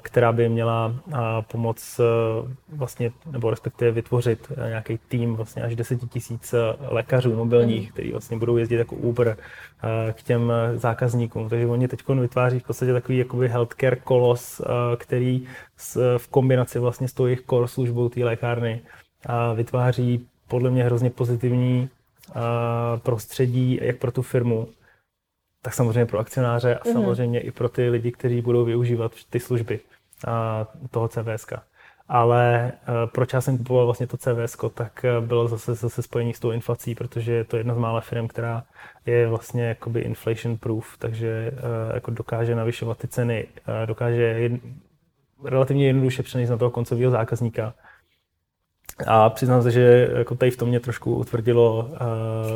B: která by měla pomoct vlastně, nebo respektive vytvořit nějaký tým vlastně až 10 tisíc lékařů mobilních, mm. kteří vlastně budou jezdit jako Uber k těm zákazníkům. Takže oni teď vytváří v podstatě takový jakoby healthcare kolos, který v kombinaci vlastně s tou jejich core službou té lékárny vytváří podle mě hrozně pozitivní prostředí jak pro tu firmu, tak samozřejmě pro akcionáře a mm-hmm. samozřejmě i pro ty lidi, kteří budou využívat ty služby toho CVS. Ale e, proč já jsem kupoval vlastně to CVS, tak e, bylo zase, zase spojení s tou inflací, protože je to jedna z mála firm, která je vlastně jakoby inflation proof, takže e, jako dokáže navyšovat ty ceny, dokáže jed, relativně jednoduše přenést na toho koncového zákazníka a přiznám se, že jako tady v tom mě trošku utvrdilo, uh,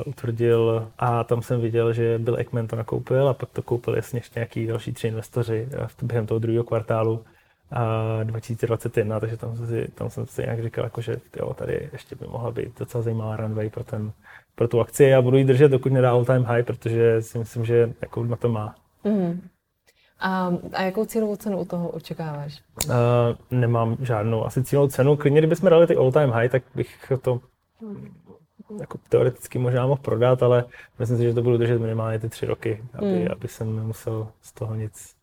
B: utvrdil a tam jsem viděl, že Bill Ekman to nakoupil a pak to koupil jasně ještě nějaký další tři investoři uh, během toho druhého kvartálu uh, 2021, takže tam jsem, si, tam jsem si nějak říkal, jako, že jo, tady ještě by mohla být docela zajímavá runway pro, ten, pro tu akci a budu ji držet, dokud nedá all time high, protože si myslím, že jako na to má. Mm.
A: A, a jakou cílovou cenu u toho očekáváš? Uh,
B: nemám žádnou asi cílovou cenu. Klidně, kdybychom dali ty all time high, tak bych to jako teoreticky možná mohl prodat, ale myslím si, že to budu držet minimálně ty tři roky, aby, hmm. aby jsem nemusel z toho nic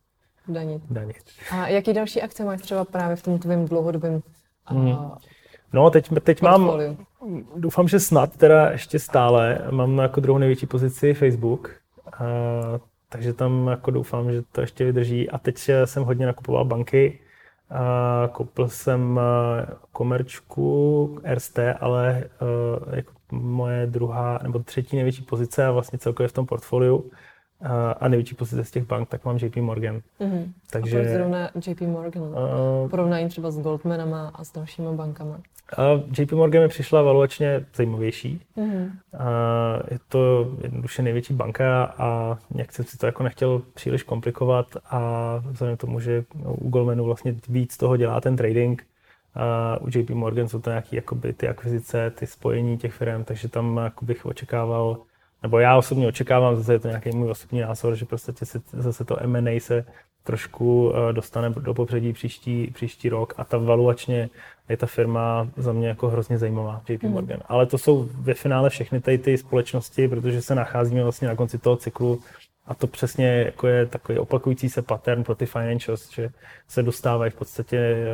A: danit.
B: danit.
A: A jaký další akce máš třeba právě v tom tvém dlouhodobém
B: hmm. No, teď, teď mám, doufám, že snad teda ještě stále, mám jako druhou největší pozici Facebook, takže tam jako doufám, že to ještě vydrží. A teď jsem hodně nakupoval banky. A koupil jsem komerčku RST, ale jako moje druhá nebo třetí největší pozice a vlastně celkově v tom portfoliu a největší pozice z těch bank, tak mám JP Morgan.
A: Mm-hmm. Takže, a proč zrovna JP Morgan? Uh, Porovnání třeba s Goldmanama a s dalšími bankama.
B: Uh, JP Morgan mi přišla valuačně zajímavější. Mm-hmm. Uh, je to jednoduše největší banka a nějak jsem si to jako nechtěl příliš komplikovat a vzhledem k tomu, že u Goldmanu vlastně víc toho dělá ten trading, Uh, u JP Morgan jsou to nějaké jakoby, ty akvizice, ty spojení těch firm, takže tam jako bych očekával nebo já osobně očekávám, zase je to nějaký můj osobní názor, že prostě se, zase to M&A se trošku eh, dostane do popředí příští, příští rok a ta valuačně je ta firma za mě jako hrozně zajímavá, JP mhm. Morgan. Mm. Ale to jsou ve finále všechny tady ty společnosti, protože se nacházíme vlastně na konci toho cyklu a to přesně jako je takový opakující se pattern pro ty financials, že se dostávají v podstatě eh,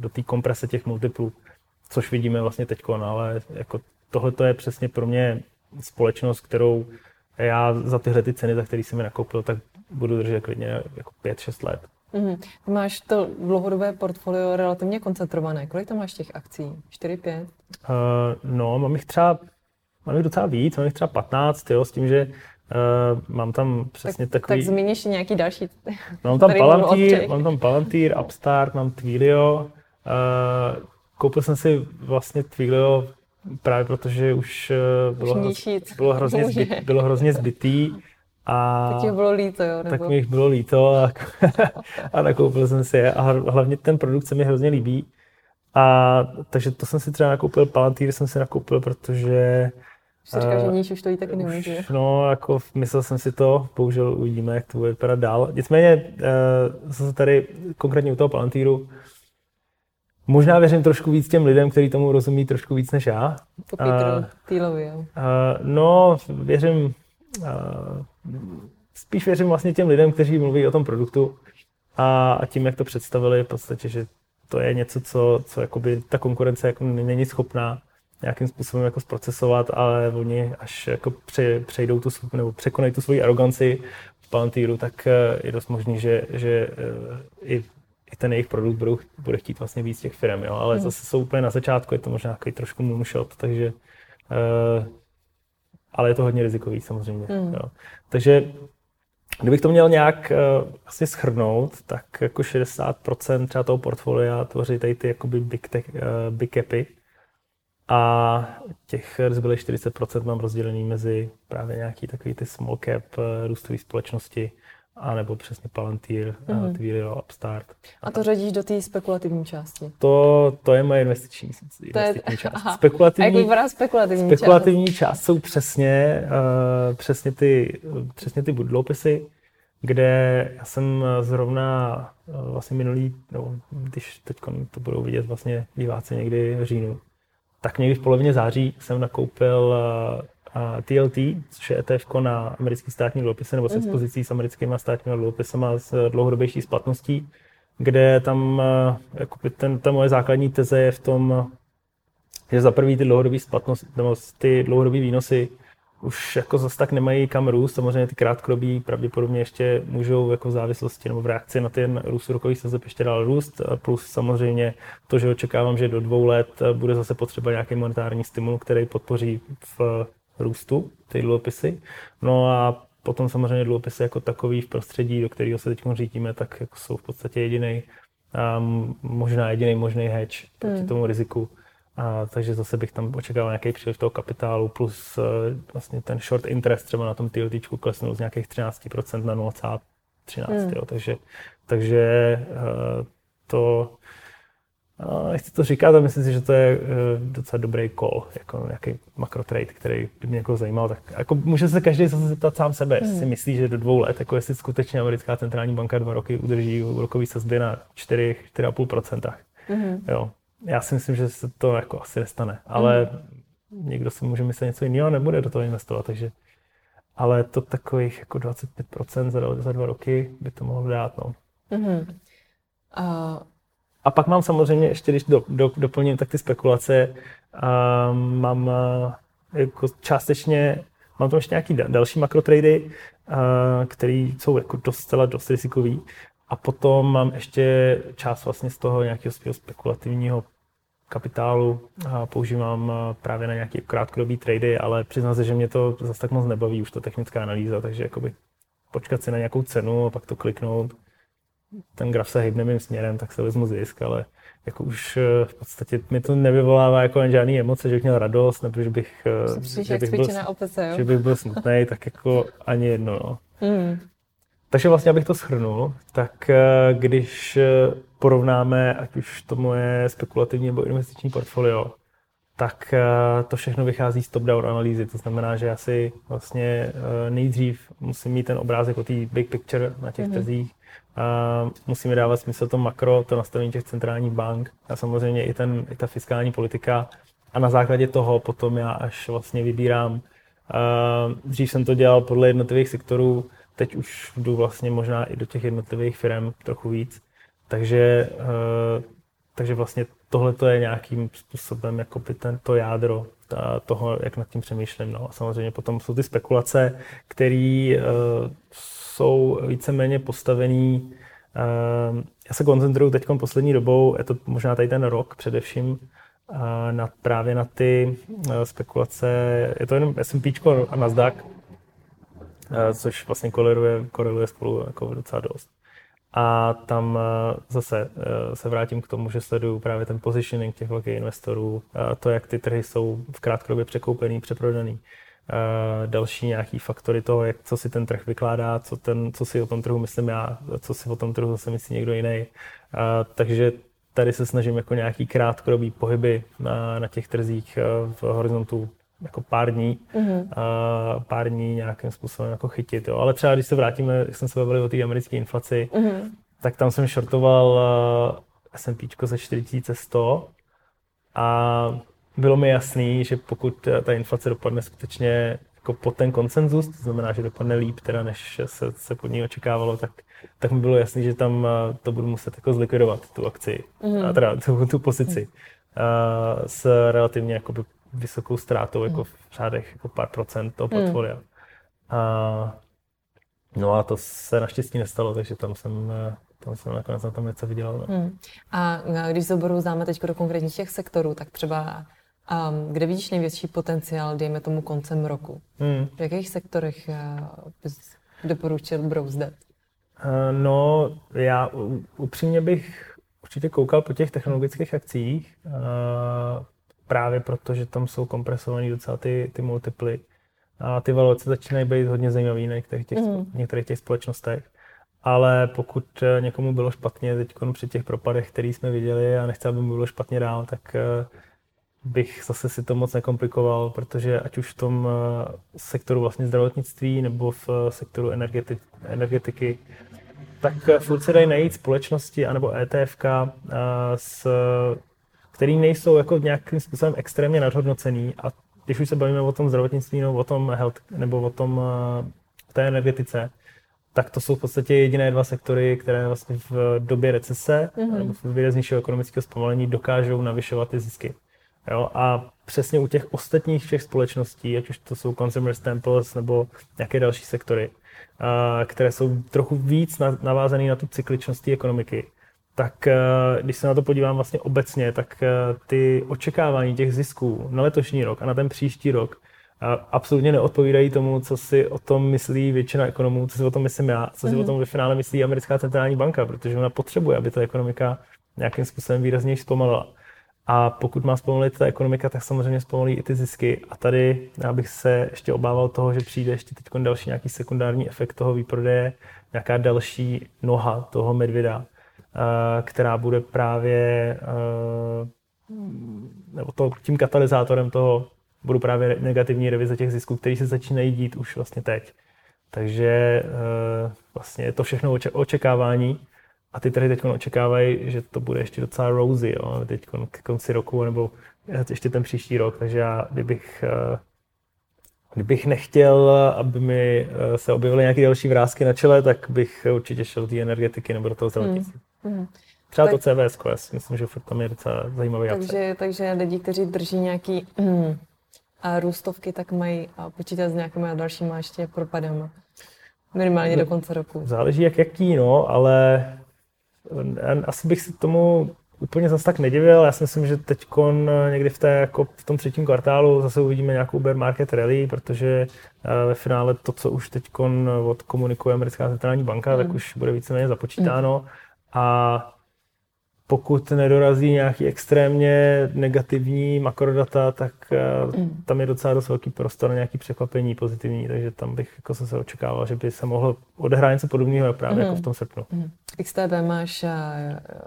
B: do té komprese těch multiplů, což vidíme vlastně teď, ale jako tohle to je přesně pro mě společnost, kterou já za tyhle ty ceny, za které jsem je nakoupil, tak budu držet klidně jako 5-6 let.
A: Mm-hmm. Ty máš to dlouhodobé portfolio relativně koncentrované. Kolik tam máš těch akcí? 4-5? Uh,
B: no, mám jich třeba mám jich docela víc, mám jich třeba 15, jo, s tím, že Uh, mám tam přesně
A: tak,
B: takový...
A: Tak zmíníš nějaký další.
B: Mám tam [LAUGHS] Palantir, mám tam Palantir, Upstart, mám Twilio. Uh, koupil jsem si vlastně Twilio Právě protože už eh, bylo, už bylo, hrozně zbyt, bylo hrozně zbytý. A
A: tak bylo líto, jo?
B: Nebo? Tak mi jich bylo líto a, [LAUGHS] a nakoupil jsem si je. A hlavně ten produkt se mi hrozně líbí. A takže to jsem si třeba nakoupil, Palantír jsem si nakoupil, protože
A: už říkal, že níž už to jí taky nemůže. Už,
B: no, jako myslel jsem si to, bohužel uvidíme, jak to bude vypadat dál. Nicméně, uh, zase tady konkrétně u toho Palantíru, Možná věřím trošku víc těm lidem, kteří tomu rozumí trošku víc než já.
A: Po Peteru Thilovi, jo. Uh,
B: no, věřím, uh, spíš věřím vlastně těm lidem, kteří mluví o tom produktu a, a tím, jak to představili, v podstatě, že to je něco, co, co jakoby ta konkurence jako není schopná nějakým způsobem jako zprocesovat, ale oni až jako pře, přejdou tu, nebo překonají tu svoji aroganci v Palantíru, tak je dost možný, že, že i i ten jejich produkt budou, bude chtít vlastně víc těch firm, jo? ale mm. zase jsou úplně na začátku, je to možná takový trošku moonshot, takže uh, ale je to hodně rizikový samozřejmě. Mm. Jo? Takže kdybych to měl nějak uh, vlastně schrnout, tak jako 60% třeba toho portfolia tvoří tady ty jakoby big, tech, uh, big capy a těch zbylých 40% mám rozdělený mezi právě nějaký takový ty small cap růstové společnosti, a nebo přesně Palantir, mm-hmm. Twilio, Upstart.
A: A to řadíš do té spekulativní části?
B: To, to je moje investiční, investiční to je, část.
A: Aha. Spekulativní, a jak vypadá spekulativní,
B: spekulativní část? část jsou přesně, uh, přesně, ty, přesně ty dluhopisy, kde já jsem zrovna vlastně minulý, no, když teď to budou vidět vlastně diváci někdy v říjnu, tak někdy v polovině září jsem nakoupil TLT, což je ETF na americký státní dluhopisy nebo s mhm. expozicí s americkými státními dluhopisy s dlouhodobější splatností, kde tam jakoby ten, ta moje základní teze je v tom, že za prvý ty dlouhodobé splatnosti, nebo ty dlouhodobé výnosy už jako zase tak nemají kam růst. Samozřejmě ty krátkodobí pravděpodobně ještě můžou jako v závislosti nebo v reakci na ten růst úrokových sazeb ještě dál růst. Plus samozřejmě to, že očekávám, že do dvou let bude zase potřeba nějaký monetární stimul, který podpoří v růstu ty dluhopisy. No a potom samozřejmě dluhopisy jako takový v prostředí, do kterého se teď řítíme, tak jako jsou v podstatě jediný, um, možná jediný možný hedge proti hmm. tomu riziku. A, takže zase bych tam očekával nějaký příliv toho kapitálu plus uh, vlastně ten short interest třeba na tom TLT klesnul z nějakých 13% na 0,13. Hmm. Jo, takže takže uh, to No, nechci to říkat, ale myslím si, že to je uh, docela dobrý call, jako nějaký makrotrade, který by mě jako zajímal. Tak jako může se každý zase zeptat sám sebe, jestli hmm. si myslí, že do dvou let, jako jestli skutečně americká centrální banka dva roky udrží úrokový sazby na 4, 4,5%. Mm. Jo. Já si myslím, že se to jako asi nestane, ale mm. někdo si může myslet něco jiného nebude do toho investovat, takže ale to takových jako 25% za, za dva roky by to mohlo dát. No. Mm-hmm. Uh, a pak mám samozřejmě, ještě když do, do, doplním, tak ty spekulace, um, mám jako částečně, mám tam ještě nějaký další makrotrady, které jsou jako dost, dost rizikový. A potom mám ještě část vlastně z toho nějakého svého spekulativního kapitálu a používám právě na nějaké krátkodobé trady, ale přiznám se, že mě to zase tak moc nebaví, už to technická analýza, takže jakoby počkat si na nějakou cenu a pak to kliknout ten graf se hýbne mým směrem, tak se vezmu zisk, ale jako už eh, v podstatě mi to nevyvolává jako žádný emoce, že bych měl radost, nebo že bych,
A: eh, že bych, byl, opice,
B: že bych byl smutný, tak jako ani jedno. No. Mm. Takže vlastně, abych to shrnul, tak eh, když porovnáme, ať už to moje spekulativní nebo investiční portfolio, tak to všechno vychází z top-down analýzy. To znamená, že já si vlastně nejdřív musím mít ten obrázek o té big picture na těch mm-hmm. trzích, a musíme dávat smysl to makro, to nastavení těch centrálních bank a samozřejmě i, ten, i ta fiskální politika. A na základě toho potom já až vlastně vybírám. Dřív jsem to dělal podle jednotlivých sektorů, teď už jdu vlastně možná i do těch jednotlivých firm trochu víc. Takže, takže vlastně tohle to je nějakým způsobem jako by ten, to jádro toho, jak nad tím přemýšlím. No. A samozřejmě potom jsou ty spekulace, které jsou víceméně postavený. Ehm, já se koncentruju teď poslední dobou, je to možná tady ten rok především, na, právě na ty e, spekulace. Je to jenom S&P a Nasdaq, e, což vlastně koreluje, koreluje spolu jako docela dost. A tam zase se vrátím k tomu, že sleduju právě ten positioning těch velkých investorů, to, jak ty trhy jsou v krátkodobě překoupený, přeprodaný, další nějaký faktory toho, jak, co si ten trh vykládá, co, ten, co si o tom trhu myslím já, co si o tom trhu zase myslí někdo jiný. Uh, takže tady se snažím jako nějaký krátkodobý pohyby na, na těch trzích uh, v horizontu jako pár dní, mm-hmm. a pár dní nějakým způsobem jako chytit. Jo. Ale třeba když se vrátíme, jak jsem se bavili o té americké inflaci, mm-hmm. tak tam jsem shortoval S&P za 4100 a bylo mi jasný, že pokud ta inflace dopadne skutečně jako pod ten konsenzus, to znamená, že dopadne líp, teda než se, se pod ní očekávalo, tak, tak mi bylo jasný, že tam to budu muset jako zlikvidovat, tu akci, mm. a teda tu, tu pozici mm. s relativně jakoby vysokou ztrátou, jako v řádech jako pár procent toho mhm. portfolia. Mm. A, no a to se naštěstí nestalo, takže tam jsem tam jsem nakonec na tom něco vydělal. No. Hmm.
A: A když se oboru zdáme teď do konkrétních těch sektorů, tak třeba Um, kde vidíš největší potenciál, dejme tomu koncem roku? Hmm. V jakých sektorech uh, bys doporučil brouzdat?
B: Uh, no, já upřímně bych určitě koukal po těch technologických akcích, uh, právě proto, že tam jsou kompresované docela ty, ty multiply. A ty valuace začínají být hodně zajímavé na některých těch, mm. některých těch společnostech. Ale pokud někomu bylo špatně teď při těch propadech, který jsme viděli a nechce, aby mu bylo špatně dál, tak bych zase si to moc nekomplikoval, protože ať už v tom sektoru vlastně zdravotnictví nebo v sektoru energeti- energetiky, tak furt se dají najít společnosti anebo ETFK, s, který nejsou jako nějakým způsobem extrémně nadhodnocený a když už se bavíme o tom zdravotnictví nebo o tom health, nebo o tom té energetice, tak to jsou v podstatě jediné dva sektory, které vlastně v době recese mm-hmm. nebo v době nižšího ekonomického zpomalení dokážou navyšovat ty zisky. Jo? A přesně u těch ostatních všech společností, ať už to jsou consumer staples nebo nějaké další sektory, které jsou trochu víc navázané na tu cykličnost ekonomiky, tak když se na to podívám vlastně obecně, tak ty očekávání těch zisků na letošní rok a na ten příští rok absolutně neodpovídají tomu, co si o tom myslí většina ekonomů, co si o tom myslím já, co si mm-hmm. o mhm. tom ve finále myslí americká centrální banka, protože ona potřebuje, aby ta ekonomika nějakým způsobem výrazněji zpomalila. A pokud má zpomalit ta ekonomika, tak samozřejmě zpomalí i ty zisky. A tady já bych se ještě obával toho, že přijde ještě teď další nějaký sekundární efekt toho výprodeje, nějaká další noha toho medvěda, eh, která bude právě eh, nebo to, tím katalyzátorem toho budou právě negativní revize těch zisků, které se začínají dít už vlastně teď. Takže eh, vlastně je to všechno očekávání a ty trhy teď očekávají, že to bude ještě docela rosy, jo, teď k konci roku nebo ještě ten příští rok, takže já kdybych eh, Kdybych nechtěl, aby mi eh, se objevily nějaké další vrázky na čele, tak bych určitě šel do té energetiky nebo do toho zdravotnictví. Mm. Mm. Třeba tak, to CVS, já si myslím, že tam je docela zajímavý
A: takže, takže lidi, kteří drží nějaký mm, a růstovky, tak mají počítat s nějakými dalšími ještě propadama. Minimálně do konce roku.
B: Záleží jak jaký, no, ale asi bych si tomu úplně zase tak nedivil. Já si myslím, že teď někdy v, té, jako v tom třetím kvartálu zase uvidíme nějakou bear market rally, protože eh, ve finále to, co už teď odkomunikuje americká centrální banka, mm. tak hmm. už bude víceméně započítáno. Mm. A pokud nedorazí nějaký extrémně negativní makrodata, tak eh, mm. tam je docela dost velký prostor na nějaký překvapení pozitivní, takže tam bych jako se očekával, že by se mohlo odehrát něco podobného právě mm. jako v tom srpnu. Mm.
A: XTB máš eh,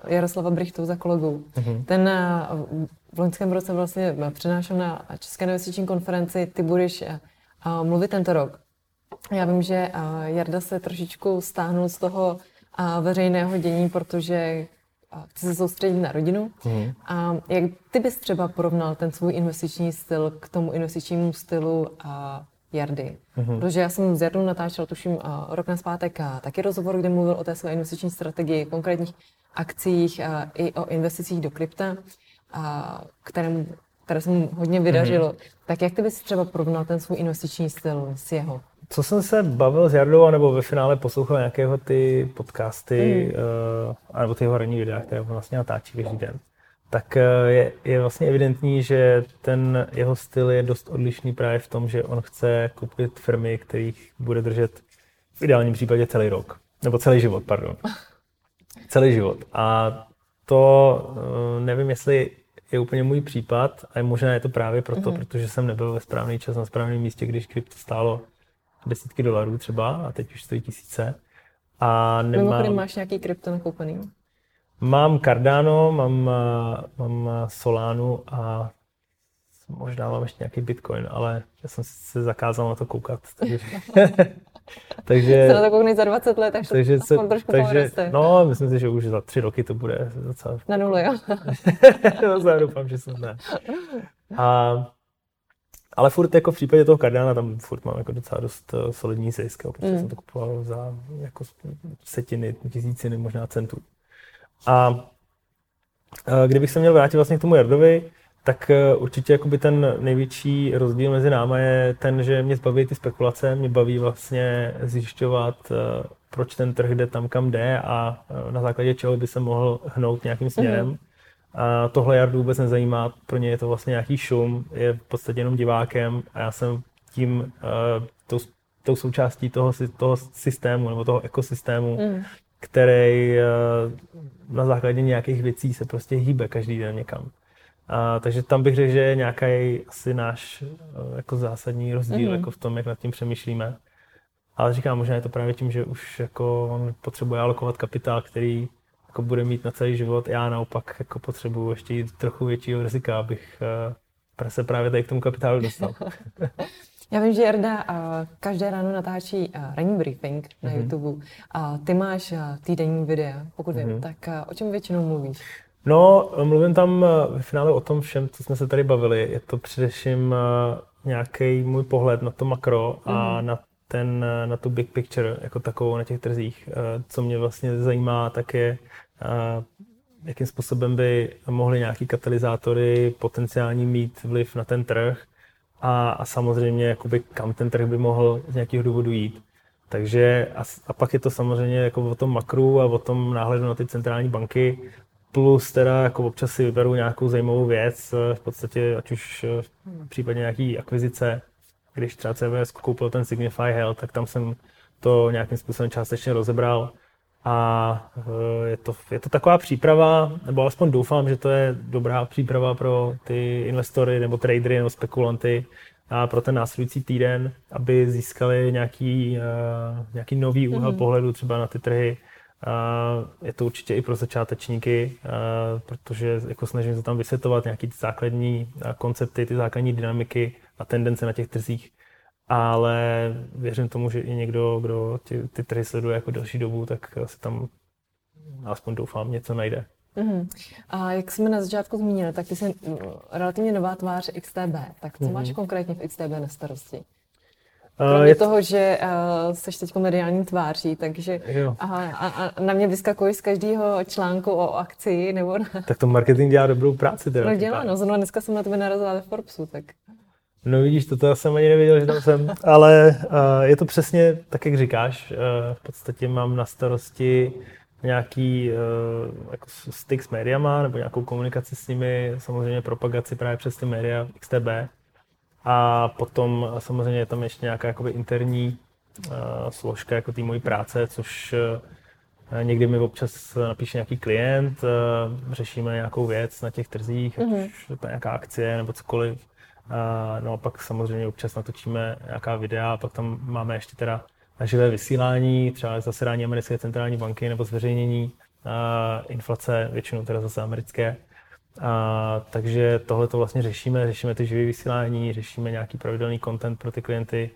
A: Jaroslava Brichtu za kolegou. Mm. Ten eh, v loňském roce vlastně přenášel na České investiční konferenci, ty budeš mluvit tento rok. Já vím, že Jarda se trošičku stáhnul z toho veřejného dění, protože chci se soustředit na rodinu. Mm. A jak ty bys třeba porovnal ten svůj investiční styl k tomu investičnímu stylu a Jardy? Mm. Protože já jsem s Jardou natáčel, tuším, rok na zpátek a taky rozhovor, kde mluvil o té své investiční strategii, konkrétních akcích a i o investicích do krypta, a kterému, které se mu hodně vydařilo. Mm. Tak jak ty bys třeba porovnal ten svůj investiční styl s jeho?
B: Co jsem se bavil s Jardou, nebo ve finále poslouchal nějakého ty podcasty, mm. uh, anebo ty jeho ranní videa, které vlastně natáčí každý den, tak uh, je, je vlastně evidentní, že ten jeho styl je dost odlišný právě v tom, že on chce koupit firmy, kterých bude držet v ideálním případě celý rok. Nebo celý život, pardon. [LAUGHS] celý život. A to uh, nevím, jestli je úplně můj případ a možná je to právě proto, mm-hmm. protože jsem nebyl ve správný čas na správném místě, když krypto stálo desítky dolarů třeba a teď už stojí tisíce. A
A: nemám... Mimochodem máš nějaký krypto nakoupený?
B: Mám Cardano, mám, mám Solanu a možná mám ještě nějaký Bitcoin, ale já jsem se zakázal na to koukat. Takže, [LAUGHS]
A: takže se na to kouknej za 20 let, takže, takže se, trošku takže,
B: No, myslím si, že už za tři roky to bude docela...
A: Na nulu, jo? [LAUGHS]
B: no, doufám, že jsem ne. A ale furt jako v případě toho Cardana tam furt mám jako docela dost uh, solidní zisk, protože mm. jsem to kupoval za jako setiny, tisíciny, možná centů. A uh, kdybych se měl vrátit vlastně k tomu Jardovi, tak uh, určitě jakoby ten největší rozdíl mezi náma je ten, že mě zbaví ty spekulace, mě baví vlastně zjišťovat, proč ten trh jde tam, kam jde a na základě čeho by se mohl hnout nějakým směrem. Mm. A tohle Jardu vůbec nezajímá, pro ně je to vlastně nějaký šum, je v podstatě jenom divákem a já jsem tím, uh, tou, tou součástí toho, toho systému nebo toho ekosystému, mm. který uh, na základě nějakých věcí se prostě hýbe každý den někam. Uh, takže tam bych řekl, že je nějaký asi náš uh, jako zásadní rozdíl mm. jako v tom, jak nad tím přemýšlíme. Ale říkám, možná je to právě tím, že už jako on potřebuje alokovat kapitál, který jako bude mít na celý život. Já naopak jako potřebuji ještě jít trochu většího rizika, abych, eh, se právě tady k tomu kapitálu dostal. [LAUGHS]
A: Já vím, že Jarda každé ráno natáčí ranní briefing na mm-hmm. YouTube. A ty máš týdenní videa, pokud mm-hmm. vím. Mhm. Tak o čem většinou mluvíš?
B: No, mluvím tam ve finále o tom všem, co jsme se tady bavili. Je to především nějaký můj pohled na to makro a mm-hmm. na ten, na tu big picture jako takovou na těch trzích. Co mě vlastně zajímá, tak je jakým způsobem by mohly nějaký katalyzátory potenciální mít vliv na ten trh a, a samozřejmě jakoby kam ten trh by mohl z nějakého důvodu jít. Takže a, a pak je to samozřejmě jako o tom makru a o tom náhledu na ty centrální banky, plus teda jako občas si vyberu nějakou zajímavou věc, v podstatě ať už v případě nějaký akvizice, když třeba CVS koupil ten Signify Health, tak tam jsem to nějakým způsobem částečně rozebral a eh, je to, je to taková příprava, nebo alespoň doufám, že to je dobrá příprava pro ty investory nebo tradery nebo spekulanty a pro ten následující týden, aby získali nějaký, uh, nějaký nový úhel mm-hmm. pohledu třeba na ty trhy. Je to určitě i pro začátečníky, uh, protože jako snažím se tam vysvětlovat nějaký ty základní koncepty, ty základní dynamiky a tendence na těch trzích ale věřím tomu, že i někdo, kdo ty, ty trhy sleduje jako další dobu, tak se tam aspoň doufám něco najde.
A: Uh-huh. A jak jsme na začátku zmínili, tak ty jsi mm, relativně nová tvář XTB. Tak co uh-huh. máš konkrétně v XTB na starosti? Kromě uh, je toho, že uh, jsi teď mediální tváří, takže a, a, a na mě vyskakuješ z každého článku o akci nebo... Na...
B: Tak to marketing dělá dobrou práci
A: teda. No dělá, no zrovna dneska jsem na tebe narazila ve Forbesu, tak...
B: No vidíš, toto já jsem ani nevěděl, že tam jsem, ale uh, je to přesně tak, jak říkáš. Uh, v podstatě mám na starosti nějaký uh, jako styk s médiama nebo nějakou komunikaci s nimi, samozřejmě propagaci právě přes ty média XTB. A potom samozřejmě je tam ještě nějaká jakoby interní uh, složka jako té mojí práce, což uh, někdy mi občas napíše nějaký klient, uh, řešíme nějakou věc na těch trzích, mm-hmm. ať už je to nějaká akcie nebo cokoliv no a pak samozřejmě občas natočíme nějaká videa a pak tam máme ještě teda živé vysílání, třeba zasedání americké centrální banky nebo zveřejnění inflace, většinou teda zase americké. A, takže tohle to vlastně řešíme, řešíme ty živé vysílání, řešíme nějaký pravidelný content pro ty klienty,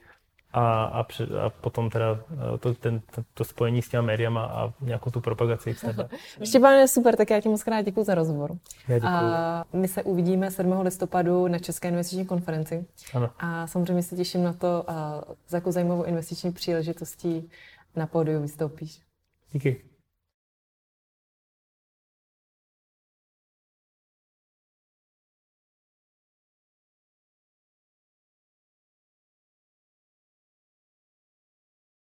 B: a, a, před, a potom teda eh, to, ten, to spojení s těma médiama a nějakou tu propagaci sebe. [LAUGHS]
A: Štěpán je super, tak já ti moc krát děkuji za rozhovor. Já A my se uvidíme 7. listopadu na České investiční konferenci.
B: Ano.
A: A samozřejmě se těším na to, a za jakou zajímavou investiční příležitostí na pódiu vystoupíš.
B: Díky.